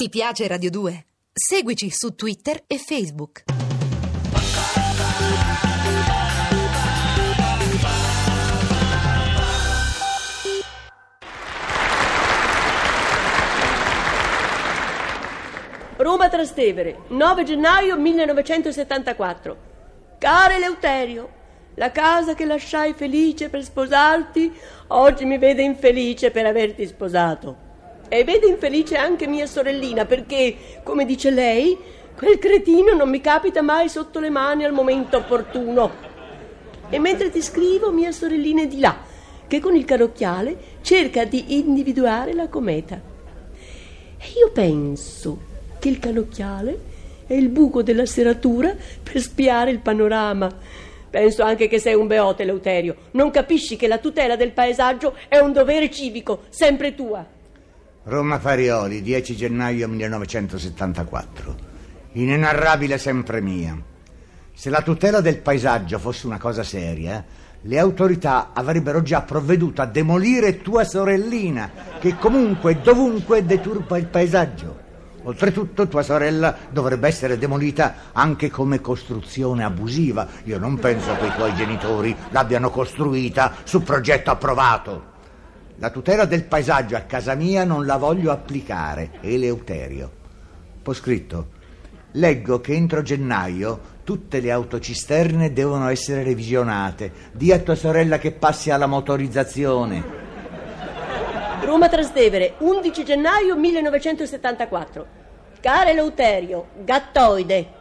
Ti piace Radio 2? Seguici su Twitter e Facebook. Roma Trastevere, 9 gennaio 1974. Caro Eleuterio, la casa che lasciai felice per sposarti, oggi mi vede infelice per averti sposato. E vede infelice anche mia sorellina perché, come dice lei, quel cretino non mi capita mai sotto le mani al momento opportuno. E mentre ti scrivo, mia sorellina è di là, che con il carocchiale cerca di individuare la cometa. E io penso che il canocchiale è il buco della serratura per spiare il panorama. Penso anche che sei un beote, Leuterio. Non capisci che la tutela del paesaggio è un dovere civico, sempre tua. Roma Farioli, 10 gennaio 1974. Inenarrabile sempre mia. Se la tutela del paesaggio fosse una cosa seria, le autorità avrebbero già provveduto a demolire tua sorellina, che comunque e dovunque deturpa il paesaggio. Oltretutto tua sorella dovrebbe essere demolita anche come costruzione abusiva. Io non penso che i tuoi genitori l'abbiano costruita su progetto approvato. La tutela del paesaggio a casa mia non la voglio applicare, Eleuterio. Poi scritto, leggo che entro gennaio tutte le autocisterne devono essere revisionate. Dì a tua sorella che passi alla motorizzazione. Roma Trastevere, 11 gennaio 1974. Caro Eleuterio, gattoide.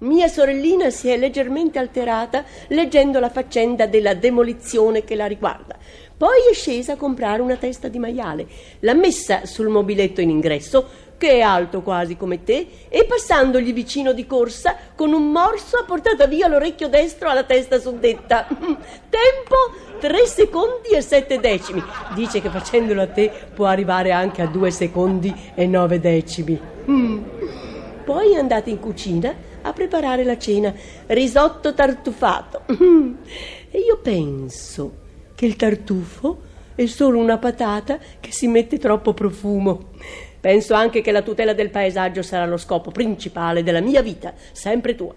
Mia sorellina si è leggermente alterata leggendo la faccenda della demolizione che la riguarda. Poi è scesa a comprare una testa di maiale, l'ha messa sul mobiletto in ingresso, che è alto quasi come te, e passandogli vicino di corsa, con un morso ha portato via l'orecchio destro alla testa suddetta. Tempo 3 secondi e 7 decimi. Dice che facendolo a te può arrivare anche a 2 secondi e 9 decimi. Mm. Poi è andata in cucina a preparare la cena, risotto tartufato. E io penso che il tartufo è solo una patata che si mette troppo profumo. Penso anche che la tutela del paesaggio sarà lo scopo principale della mia vita, sempre tua.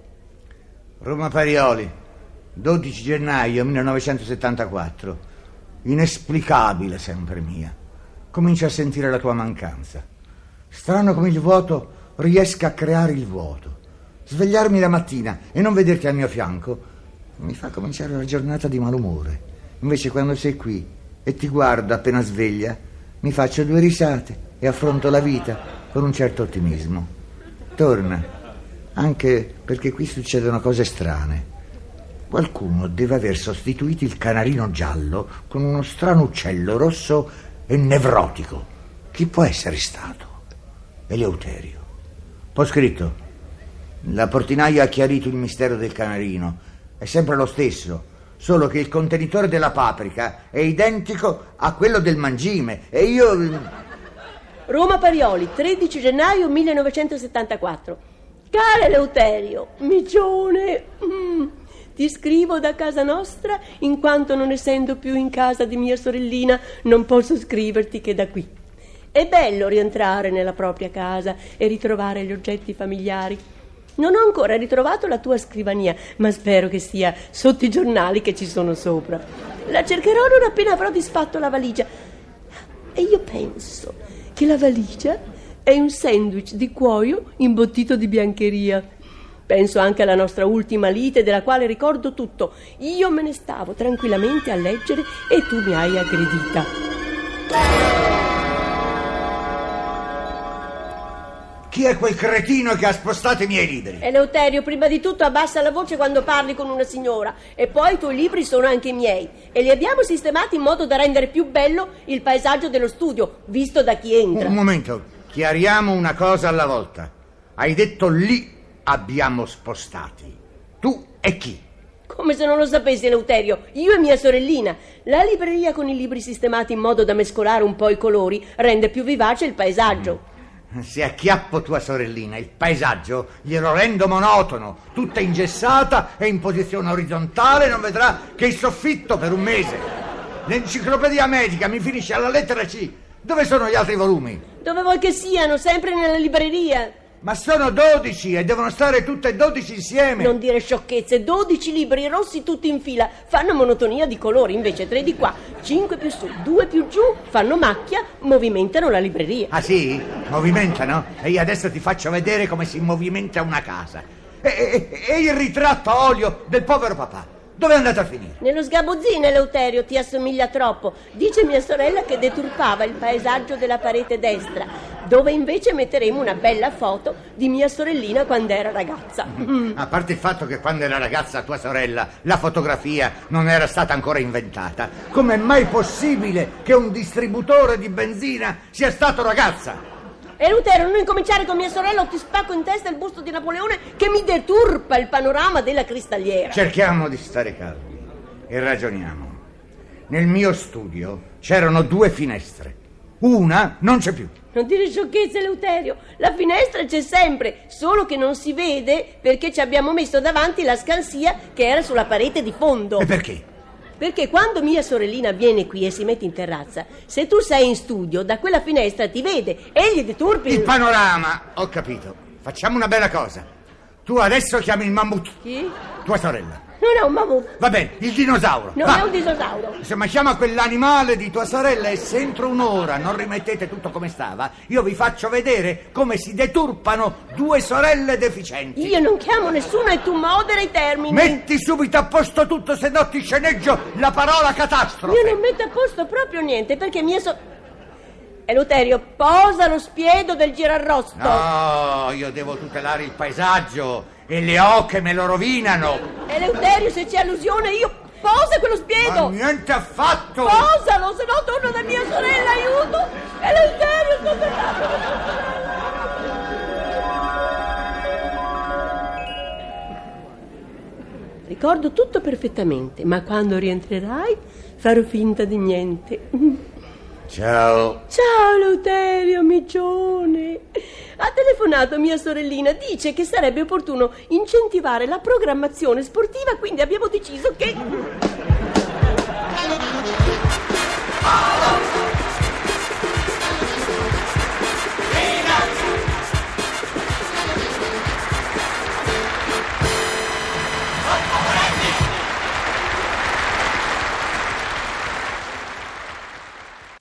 Roma Parioli, 12 gennaio 1974. Inesplicabile sempre mia. Comincio a sentire la tua mancanza. Strano come il vuoto riesca a creare il vuoto. Svegliarmi la mattina e non vederti al mio fianco mi fa cominciare la giornata di malumore. Invece quando sei qui e ti guardo appena sveglia, mi faccio due risate e affronto la vita con un certo ottimismo. Torna, anche perché qui succedono cose strane. Qualcuno deve aver sostituito il canarino giallo con uno strano uccello rosso e nevrotico. Chi può essere stato? Eleuterio. Poi scritto. La portinaia ha chiarito il mistero del canarino. È sempre lo stesso solo che il contenitore della paprika è identico a quello del mangime e io... Roma Parioli, 13 gennaio 1974. Caro Eleuterio, micione, mm, ti scrivo da casa nostra in quanto non essendo più in casa di mia sorellina non posso scriverti che da qui. È bello rientrare nella propria casa e ritrovare gli oggetti familiari. Non ho ancora ritrovato la tua scrivania, ma spero che sia sotto i giornali che ci sono sopra. La cercherò non appena avrò disfatto la valigia. E io penso che la valigia è un sandwich di cuoio imbottito di biancheria. Penso anche alla nostra ultima lite, della quale ricordo tutto. Io me ne stavo tranquillamente a leggere e tu mi hai aggredita. Chi è quel cretino che ha spostato i miei libri? Eleuterio, prima di tutto abbassa la voce quando parli con una signora e poi i tuoi libri sono anche i miei e li abbiamo sistemati in modo da rendere più bello il paesaggio dello studio, visto da chi entra. Un momento, chiariamo una cosa alla volta. Hai detto lì abbiamo spostati. Tu e chi? Come se non lo sapessi, Eleuterio, io e mia sorellina. La libreria con i libri sistemati in modo da mescolare un po' i colori rende più vivace il paesaggio. Mm. Se acchiappo tua sorellina, il paesaggio glielo rendo monotono, tutta ingessata e in posizione orizzontale, non vedrà che il soffitto per un mese. L'enciclopedia medica mi finisce alla lettera C. Dove sono gli altri volumi? Dove vuoi che siano? Sempre nella libreria. Ma sono 12 e devono stare tutte e 12 insieme. Non dire sciocchezze, 12 libri rossi tutti in fila fanno monotonia di colori, invece 3 di qua, 5 più su, 2 più giù fanno macchia, movimentano la libreria. Ah sì? Movimentano? E io adesso ti faccio vedere come si movimenta una casa. E, e- e il ritratto a olio del povero papà? Dove è andato a finire? Nello sgabuzzino Eleuterio ti assomiglia troppo. Dice mia sorella che deturpava il paesaggio della parete destra, dove invece metteremo una bella foto di mia sorellina quando era ragazza. A parte il fatto che quando era ragazza tua sorella la fotografia non era stata ancora inventata, com'è mai possibile che un distributore di benzina sia stato ragazza? Eleuterio, non incominciare con mia sorella o ti spacco in testa il busto di Napoleone che mi deturpa il panorama della cristalliera. Cerchiamo di stare calmi e ragioniamo. Nel mio studio c'erano due finestre. Una non c'è più. Non dire sciocchezze, Eleuterio. La finestra c'è sempre, solo che non si vede perché ci abbiamo messo davanti la scansia che era sulla parete di fondo. E perché? Perché quando mia sorellina viene qui e si mette in terrazza, se tu sei in studio, da quella finestra ti vede e gli deturpi Il panorama, ho capito. Facciamo una bella cosa. Tu adesso chiami il mammut, Chi? tua sorella. Non è un mammut, Va bene, il dinosauro. non Va. è un dinosauro. Insomma, chiama quell'animale di tua sorella e se entro un'ora non rimettete tutto come stava, io vi faccio vedere come si deturpano due sorelle deficienti. Io non chiamo nessuno e tu modera i termini. Metti subito a posto tutto, se no ti sceneggio la parola catastrofe. Io non metto a posto proprio niente perché mia so... Eleuterio, posa lo spiedo del girarrosto. No, io devo tutelare il paesaggio e le oche me lo rovinano. Eleuterio, se c'è allusione, io posa quello Ma spiedo. niente affatto. Posalo, se no torno da mia sorella, aiuto. Eleuterio, sto mia sorella. Ricordo tutto perfettamente, ma quando rientrerai farò finta di niente. Ciao. Ciao Eleuterio, micione. Ha telefonato mia sorellina, dice che sarebbe opportuno incentivare la programmazione sportiva, quindi abbiamo deciso che...